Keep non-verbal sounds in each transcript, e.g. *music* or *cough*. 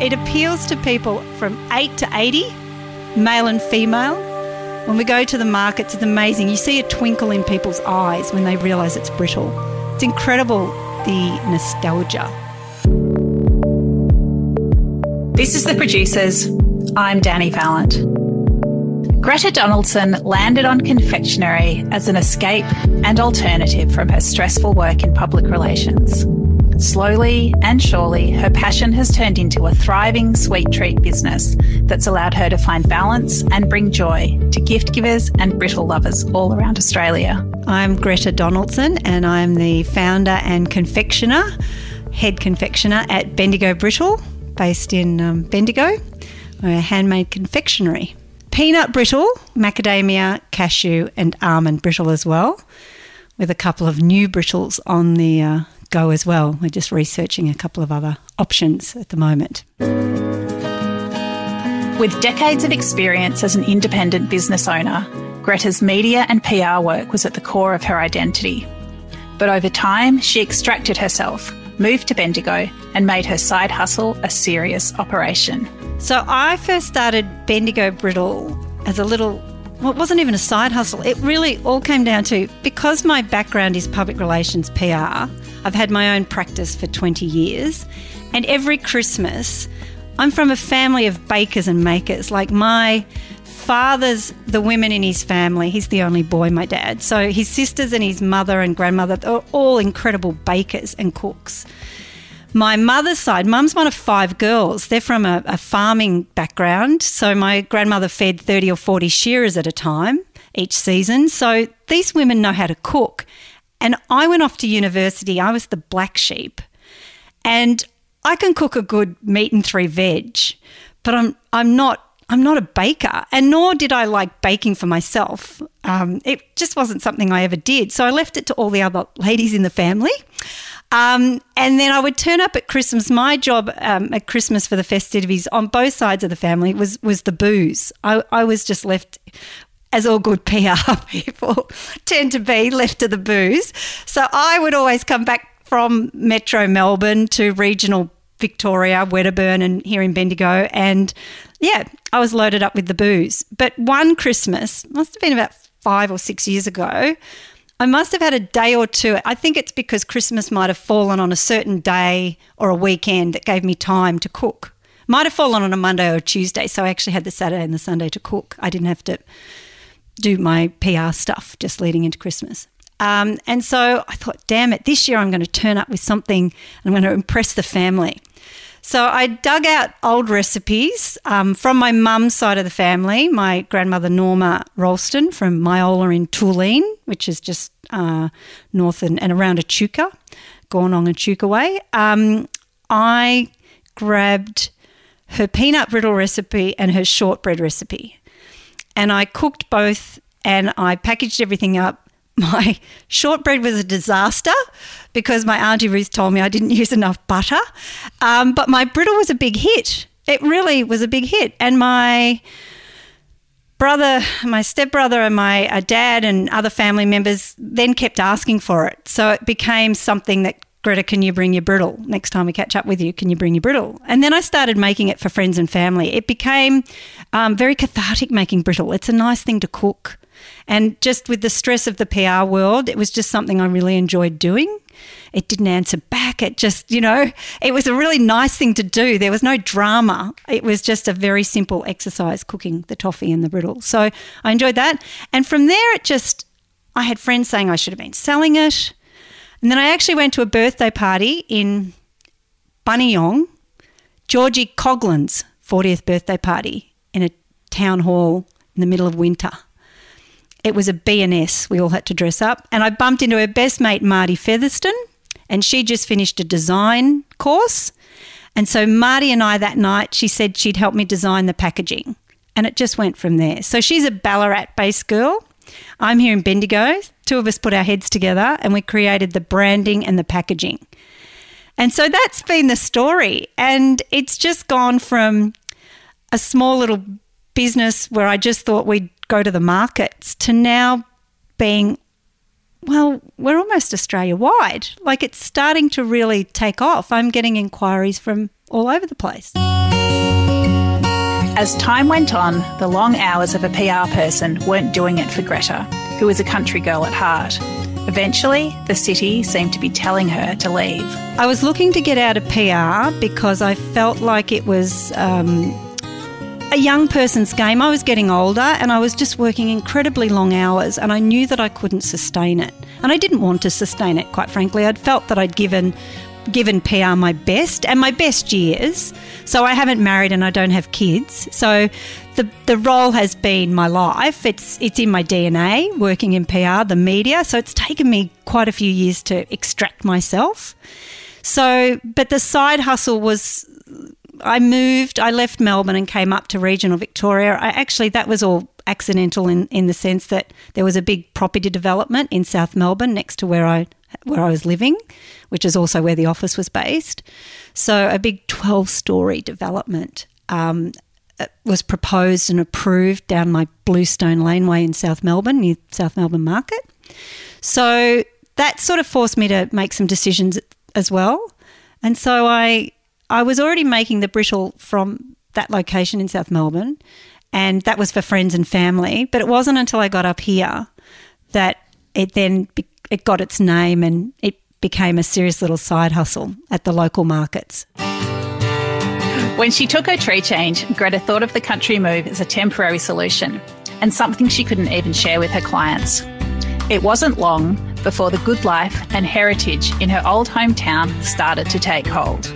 it appeals to people from 8 to 80, male and female. When we go to the markets, it's amazing. You see a twinkle in people's eyes when they realise it's brittle. It's incredible the nostalgia. This is The Producers. I'm Danny Valent. Greta Donaldson landed on confectionery as an escape and alternative from her stressful work in public relations. Slowly and surely, her passion has turned into a thriving sweet treat business that's allowed her to find balance and bring joy to gift givers and brittle lovers all around Australia. I'm Greta Donaldson, and I'm the founder and confectioner, head confectioner at Bendigo Brittle, based in um, Bendigo. We're a handmade confectionery. Peanut brittle, macadamia, cashew, and almond brittle as well, with a couple of new brittles on the uh, go as well. We're just researching a couple of other options at the moment. With decades of experience as an independent business owner, Greta's media and PR work was at the core of her identity. But over time, she extracted herself, moved to Bendigo, and made her side hustle a serious operation. So I first started Bendigo Brittle as a little well, it wasn't even a side hustle. It really all came down to because my background is public relations PR, I've had my own practice for 20 years. And every Christmas, I'm from a family of bakers and makers. Like my father's the women in his family. He's the only boy, my dad. So his sisters and his mother and grandmother are all incredible bakers and cooks. My mother's side, mum's one of five girls. They're from a, a, farming background. So my grandmother fed 30 or 40 shearers at a time each season. So these women know how to cook. And I went off to university. I was the black sheep. And I can cook a good meat and three veg, but I'm I'm not I'm not a baker, and nor did I like baking for myself. Um, it just wasn't something I ever did. So I left it to all the other ladies in the family. Um, and then I would turn up at Christmas. My job um, at Christmas for the festivities on both sides of the family was was the booze. I, I was just left as all good *laughs* PR people tend to be, left to the booze. So I would always come back from Metro Melbourne to regional Victoria, Wedderburn, and here in Bendigo. And yeah, I was loaded up with the booze. But one Christmas, must have been about five or six years ago, I must have had a day or two. I think it's because Christmas might have fallen on a certain day or a weekend that gave me time to cook. Might have fallen on a Monday or a Tuesday, so I actually had the Saturday and the Sunday to cook. I didn't have to do my PR stuff just leading into Christmas. Um, and so I thought, damn it, this year I'm going to turn up with something I'm going to impress the family. So I dug out old recipes um, from my mum's side of the family, my grandmother Norma Ralston from Myola in Toolleen, which is just uh, north and, and, around Echuca, Goornong and Echuca way. Um, I grabbed her peanut brittle recipe and her shortbread recipe and I cooked both and I packaged everything up. *laughs* My shortbread was a disaster because my auntie Ruth told me I didn't *laughs* use enough butter. Um, but my brittle was a big hit. It really was a big hit. And my brother, my stepbrother, and my uh, dad and other family members then kept asking for it. So it became something that Greta, can you bring your brittle? Next time we catch up with you, can you bring your brittle? And then I started making it for friends and family. It became um, very cathartic making brittle. It's a nice thing to cook. And just with the stress of the PR world, it was just something I really enjoyed doing. It didn't answer back. It just, you know, it was a really nice thing to do. There was no drama. It was just a very simple exercise cooking the toffee and the brittle. So I enjoyed that. And from there, it just, I had friends saying I should have been selling it. And then I actually went to a birthday party in Buninyong, Georgie Coglin's 40th birthday party in a town hall in the middle of winter. It was a B&S. We all had to dress up. And I bumped into her best mate, Marty Featherston, and she just finished a design course. And so Marty and I that night, she said she'd help me design the packaging. And it just went from there. So she's a Ballarat based girl. I'm here in Bendigo. Two of us put our heads together and we created the branding and the packaging. And so that's been the story. And it's just gone from a small little business where I just thought we'd go to the markets to now being, well, we're almost Australia wide. Like it's starting to really take off. I'm getting inquiries from all over the place. As time went on, the long hours of a PR person weren't doing it for Greta, who was a country girl at heart. Eventually, the city seemed to be telling her to leave. I was looking to get out of PR because I felt like it was um, a young person's game. I was getting older and I was just working incredibly long hours, and I knew that I couldn't sustain it. And I didn't want to sustain it, quite frankly. I'd felt that I'd given given PR my best and my best years. So I haven't married and I don't have kids. So the the role has been my life. It's it's in my DNA working in PR, the media. So it's taken me quite a few years to extract myself. So but the side hustle was I moved, I left Melbourne and came up to regional Victoria. I actually that was all accidental in, in the sense that there was a big property development in South Melbourne next to where I where I was living, which is also where the office was based. So a big 12 story development um, was proposed and approved down my Bluestone Laneway in South Melbourne, near South Melbourne Market. So that sort of forced me to make some decisions as well. And so I I was already making the brittle from that location in South Melbourne, and that was for friends and family. But it wasn't until I got up here that it then it got its name and it became a serious little side hustle at the local markets. When she took her tree change, Greta thought of the country move as a temporary solution and something she couldn't even share with her clients. It wasn't long before the good life and heritage in her old hometown started to take hold.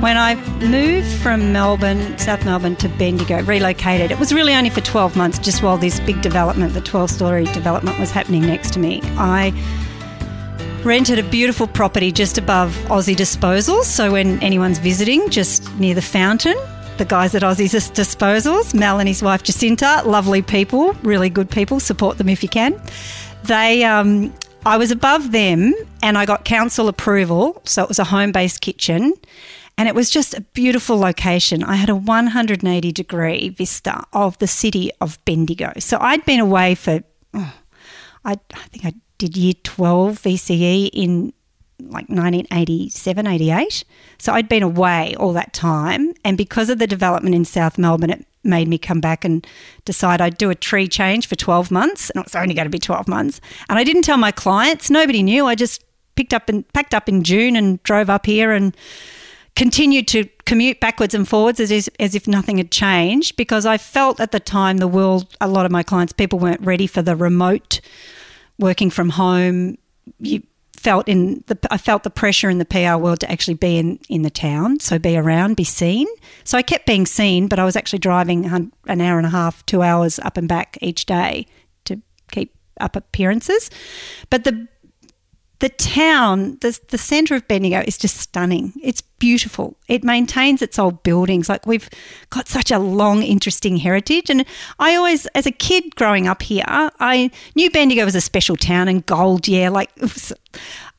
When I moved from Melbourne, South Melbourne to Bendigo, relocated, it was really only for 12 months, just while this big development, the 12 story development, was happening next to me. I rented a beautiful property just above Aussie Disposals. So when anyone's visiting, just near the fountain, the guys at Aussie's Disposals, Mel and his wife Jacinta, lovely people, really good people. Support them if you can. They, um, I was above them, and I got council approval, so it was a home-based kitchen. And it was just a beautiful location. I had a 180 degree vista of the city of Bendigo. So I'd been away for, oh, I, I think I did year 12 VCE in like 1987, 88. So I'd been away all that time. And because of the development in South Melbourne, it made me come back and decide I'd do a tree change for 12 months. And it was only going to be 12 months. And I didn't tell my clients, nobody knew. I just picked up and packed up in June and drove up here and continued to commute backwards and forwards as, if, as if nothing had changed because I felt at the time the world, a lot of my clients, people weren't ready for the remote working from home. You felt in the I felt the pressure in the PR world to actually be in in the town, so be around, be seen. So I kept being seen, but I was actually driving an hour and a half, two hours up and back each day to keep up appearances. But the the town, the, the centre of Bendigo is just stunning. It's beautiful. It maintains its old buildings. Like we've got such a long, interesting heritage. And I always, as a kid growing up here, I knew Bendigo was a special town and gold, yeah, like was,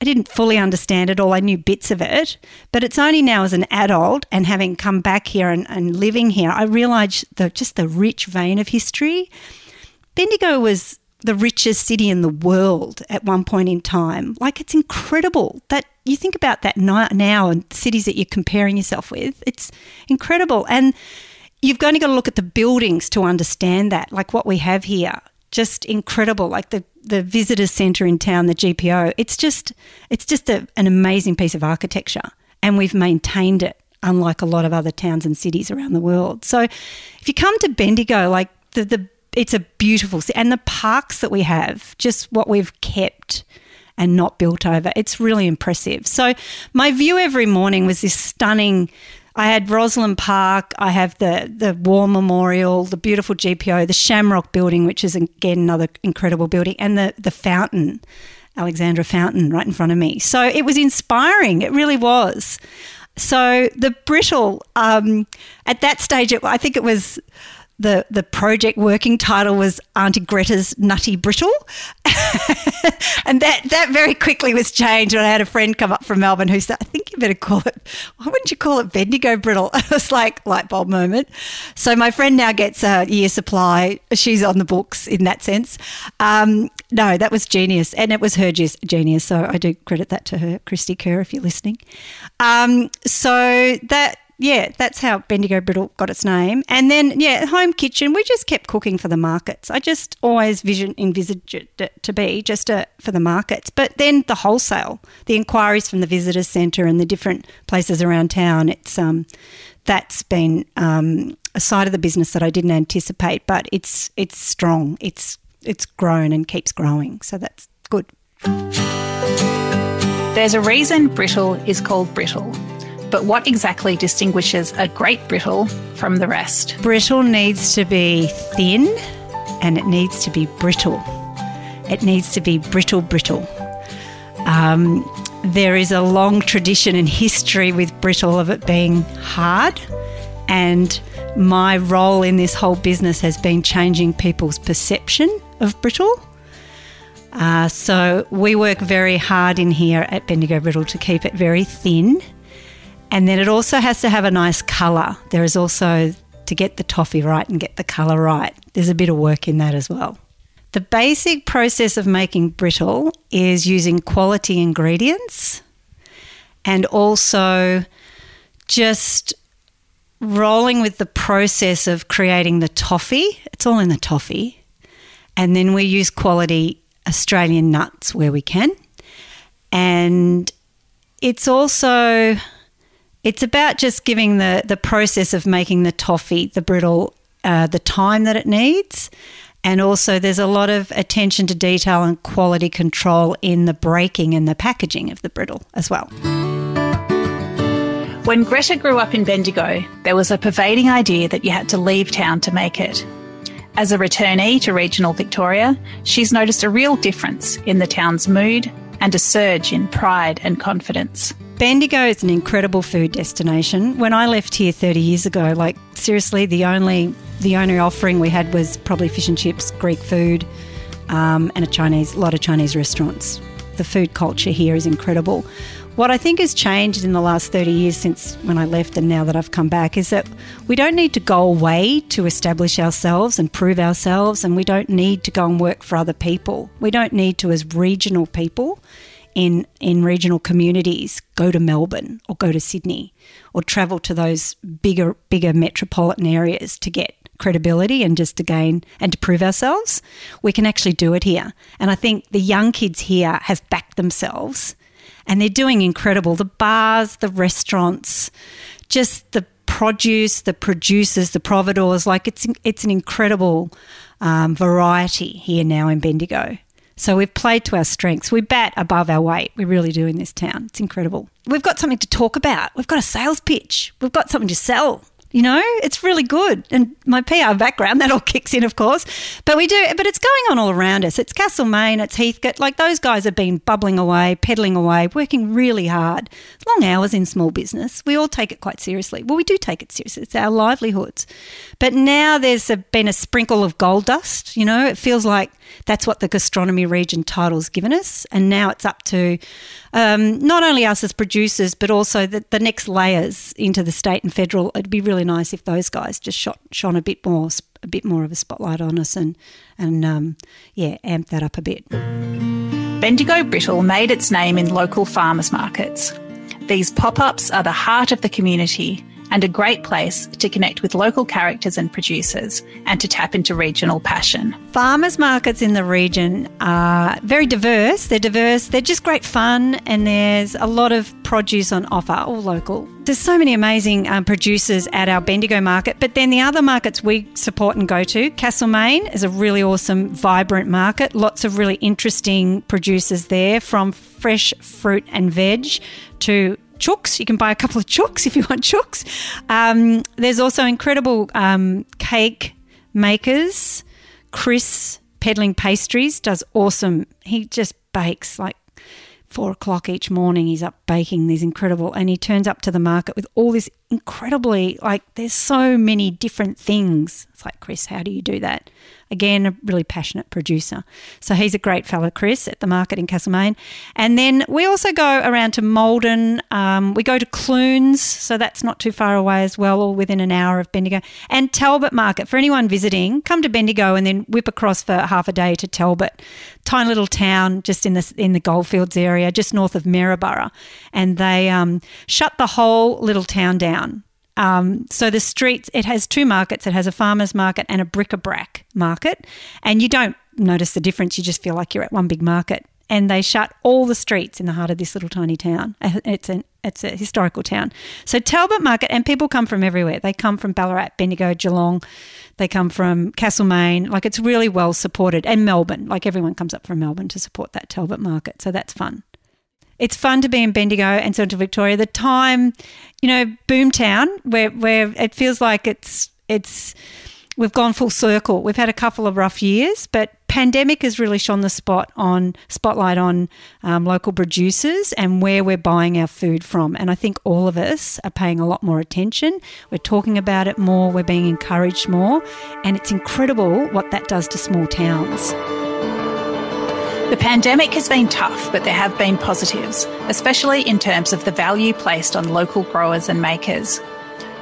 I didn't fully understand it all. I knew bits of it. But it's only now as an adult and having come back here and, and living here, I realised the, just the rich vein of history. Bendigo was the richest city in the world at one point in time. Like it's incredible that you think about that now and cities that you're comparing yourself with. It's incredible. And you've only got to look at the buildings to understand that, like what we have here. Just incredible. Like the, the visitor centre in town, the GPO. It's just it's just a, an amazing piece of architecture. And we've maintained it, unlike a lot of other towns and cities around the world. So if you come to Bendigo, like the, the it's a beautiful and the parks that we have, just what we've kept and not built over. It's really impressive. So my view every morning was this stunning. I had Rosalind Park. I have the the War Memorial, the beautiful GPO, the Shamrock Building, which is again another incredible building, and the the fountain, Alexandra Fountain, right in front of me. So it was inspiring. It really was. So the brittle um, at that stage, it, I think it was the the project working title was Auntie Greta's Nutty Brittle, *laughs* and that that very quickly was changed when I had a friend come up from Melbourne who said, "I think you better call it. Why wouldn't you call it Bendigo Brittle?" *laughs* I was like light bulb moment. So my friend now gets a year supply. She's on the books in that sense. Um, no, that was genius, and it was her genius. So I do credit that to her, Christy Kerr, if you're listening. Um, so that yeah, that's how Bendigo Brittle got its name. And then, yeah, home kitchen, we just kept cooking for the markets. I just always vision envisaged it to be just a, for the markets. But then the wholesale, the inquiries from the visitor centre and the different places around town, it's um, that's been um, a side of the business that I didn't anticipate, but it's it's strong. It's it's grown and keeps growing, so that's good. There's a reason brittle is called brittle. But what exactly distinguishes a great brittle from the rest? Brittle needs to be thin and it needs to be brittle. It needs to be brittle, brittle. Um, there is a long tradition and history with brittle of it being hard, and my role in this whole business has been changing people's perception of brittle. Uh, so we work very hard in here at Bendigo Brittle to keep it very thin. And then it also has to have a nice colour. There is also to get the toffee right and get the colour right. There's a bit of work in that as well. The basic process of making brittle is using quality ingredients and also just rolling with the process of creating the toffee. It's all in the toffee. And then we use quality Australian nuts where we can. And it's also it's about just giving the the process of making the toffee, the brittle, uh, the time that it needs. And also, there's a lot of attention to detail and quality control in the breaking and the packaging of the brittle as well. When Greta grew up in Bendigo, there was a pervading idea that you had to leave town to make it. As a returnee to regional Victoria, she's noticed a real difference in the town's mood and a surge in pride and confidence. Bendigo is an incredible food destination. When I left here 30 years ago, like seriously, the only the only offering we had was probably fish and chips, Greek food, um, and a Chinese, a lot of Chinese restaurants. The food culture here is incredible. What I think has changed in the last 30 years since when I left and now that I've come back is that we don't need to go away to establish ourselves and prove ourselves, and we don't need to go and work for other people. We don't need to, as regional people in, in regional communities, go to Melbourne or go to Sydney or travel to those bigger, bigger metropolitan areas to get credibility and just to gain and to prove ourselves. We can actually do it here. And I think the young kids here have backed themselves and they're doing incredible. The bars, the restaurants, just the produce, the producers, the providors. Like it's it's an incredible um, variety here now in Bendigo. So we've played to our strengths. We bat above our weight. We really do in this town. It's incredible. We've got something to talk about. We've got a sales pitch. We've got something to sell. You know, it's really good. And my PR background, that all *laughs* kicks in, of course. But we do, but it's going on all around us. It's Castlemaine, it's Heathcote. Like those guys have been bubbling away, peddling away, working really hard. Long hours in small business. We all take it quite seriously. Well, we do take it seriously. It's our livelihoods. But now there's a, been a sprinkle of gold dust. You know, it feels like that's what the gastronomy region title's given us. And now it's up to um, not only us as producers, but also the, the next layers into the state and federal. It'd be really nice if those guys just shot, shone a bit more, a bit more of a spotlight on us, and and um, yeah, amp that up a bit. Bendigo Brittle made its name in local farmers markets. These pop ups are the heart of the community and a great place to connect with local characters and producers and to tap into regional passion. Farmers markets in the region are very diverse. They're diverse, they're just great fun, and there's a lot of produce on offer, all local. There's so many amazing um, producers at our Bendigo market, but then the other markets we support and go to, Castlemaine is a really awesome, vibrant market. Lots of really interesting producers there, from fresh fruit and veg to chooks. You can buy a couple of chooks if you want chooks. Um, there's also incredible um, cake makers. Chris Peddling Pastries does awesome. He just bakes like four o'clock each morning. He's up baking these incredible, and he turns up to the market with all this incredibly like. There's so many different things. It's like Chris, how do you do that? Again, a really passionate producer. So he's a great fellow, Chris, at the market in Castlemaine. And then we also go around to Maldon. Um, we go to Clunes, so that's not too far away as well, or within an hour of Bendigo. And Talbot Market. For anyone visiting, come to Bendigo and then whip across for half a day to Talbot. Tiny little town just in the, in the Goldfields area, just north of Maryborough. And they um, shut the whole little town down Um, so the streets, it has two markets. It has a farmer's market and a bric-a-brac market. And you don't notice the difference. You just feel like you're at one big market. And they shut all the streets in the heart of this little tiny town. Uh, it's an it's a historical town. So Talbot Market, and people come from everywhere. They come from Ballarat, Bendigo, Geelong. They come from Castlemaine. Like it's really well supported. And Melbourne. Like everyone comes up from Melbourne to support that Talbot Market. So that's fun. It's fun to be in Bendigo and Central Victoria. The time, you know, boomtown, where where it feels like it's it's we've gone full circle. We've had a couple of rough years, but pandemic has really shone the spot on spotlight on um, local producers and where we're buying our food from. And I think all of us are paying a lot more attention. We're talking about it more. We're being encouraged more, and it's incredible what that does to small towns. The pandemic has been tough, but there have been positives, especially in terms of the value placed on local growers and makers.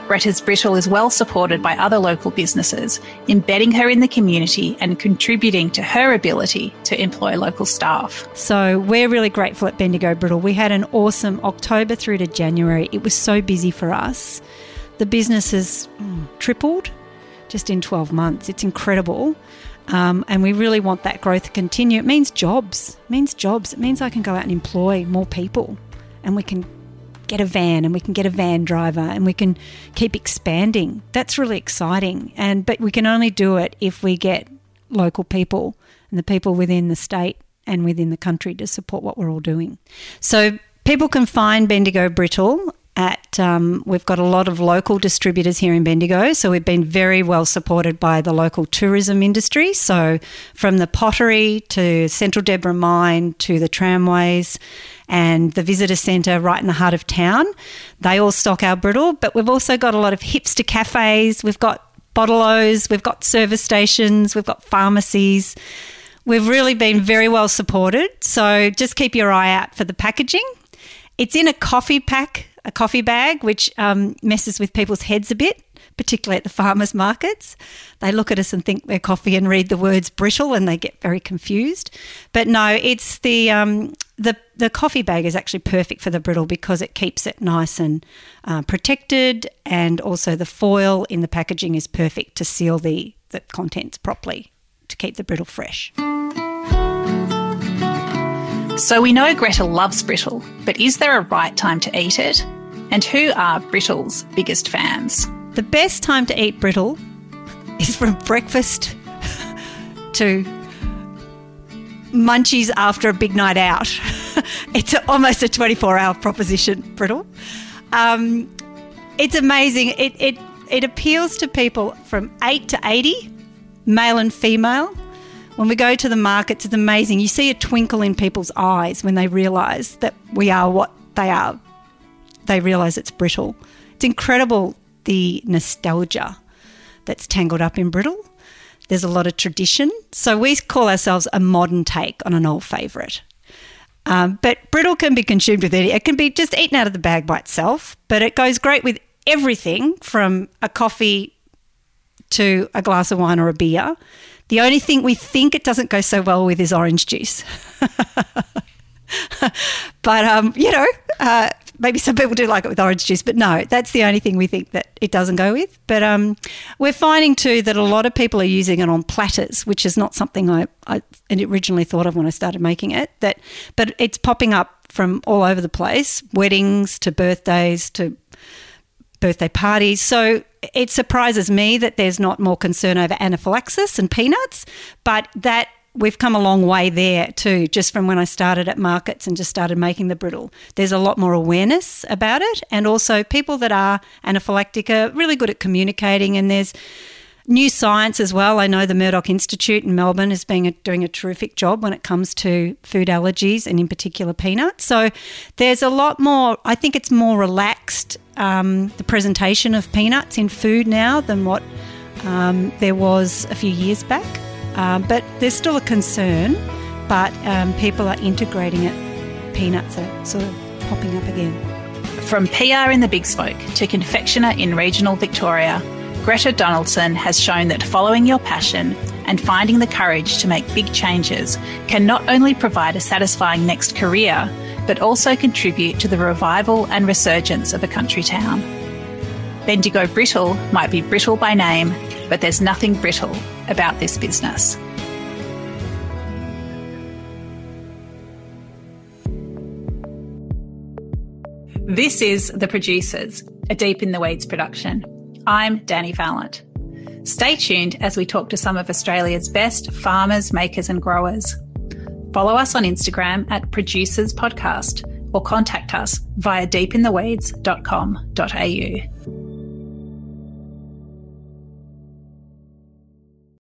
Greta's Brittle is well supported by other local businesses, embedding her in the community and contributing to her ability to employ local staff. So we're really grateful at Bendigo Brittle. We had an awesome October through to January. It was so busy for us. The business has mm, tripled just in 12 months. It's incredible. Um, and we really want that growth to continue. It means jobs. It means jobs. It means I can go out and employ more people and we can get a van and we can get a van driver and we can keep expanding. That's really exciting. And but we can only do it if we get local people and the people within the state and within the country to support what we're all doing. So people can find Bendigo Brittle um, we've got a lot of local distributors here in Bendigo, so we've been very well supported by the local tourism industry. So from the pottery to Central Deborah Mine to the tramways and the visitor centre right in the heart of town, they all stock our brittle. But we've also got a lot of hipster cafes. We've got bottle-os, we've got service stations, we've got pharmacies. We've really been very well supported. So just keep your eye out for the packaging. It's in a coffee pack a coffee bag, which um, messes with people's heads a bit, particularly at the farmers markets. They look at us and think we're coffee and read the words brittle, and they get very confused. But no, it's the um, the the coffee bag is actually perfect for the brittle because it keeps it nice and uh, protected, and also the foil in the packaging is perfect to seal the the contents properly to keep the brittle fresh. So we know Greta loves brittle, but is there a right time to eat it? And who are brittle's biggest fans? The best time to eat brittle is from breakfast *laughs* to munchies after a big night out. *laughs* it's a, almost a 24 hour proposition, brittle. Um, it's amazing. It, it, it appeals to people from 8 to 80, male and female. When we go to the markets, it's amazing. You see a twinkle in people's eyes when they realise that we are what they are. They realise it's brittle. It's incredible the nostalgia that's tangled up in brittle. There's a lot of tradition. So we call ourselves a modern take on an old favourite. Um, but brittle can be consumed with it. It can be just eaten out of the bag by itself, but it goes great with everything from a coffee to a glass of wine or a beer. The only thing we think it doesn't go so well with is orange juice. *laughs* but, um, you know, uh, maybe some people do like it with orange juice, but no, that's the only thing we think that it doesn't go with. But um, we're finding too that a lot of people are using it on platters, which is not something I, I originally thought of when I started making it. That, but it's popping up from all over the place, weddings to birthdays to birthday parties. So it surprises me that there's not more concern over anaphylaxis and peanuts, but that we've come a long way there too, just from when I started at markets and just started making the brittle. There's a lot more awareness about it, and also people that are anaphylactic are really good at communicating, and there's new science as well. I know the Murdoch Institute in Melbourne is being a, doing a terrific job when it comes to food allergies and in particular peanuts. So there's a lot more. I think it's more relaxed um, the presentation of peanuts in food now than what um, there was a few years back. Um, but there's still a concern, but um, people are integrating it. Peanuts are sort of popping up again. From PR in the Big Smoke to confectioner in regional Victoria, Greta Donaldson has shown that following your passion and finding the courage to make big changes can not only provide a satisfying next career, but also contribute to the revival and resurgence of a country town. Bendigo Brittle might be brittle by name, but there's nothing brittle about this business. This is The Producers, a Deep in the Weeds production. I'm Danny Vallant. Stay tuned as we talk to some of Australia's best farmers, makers, and growers. Follow us on Instagram at Producers Podcast or contact us via deepintheweeds.com.au.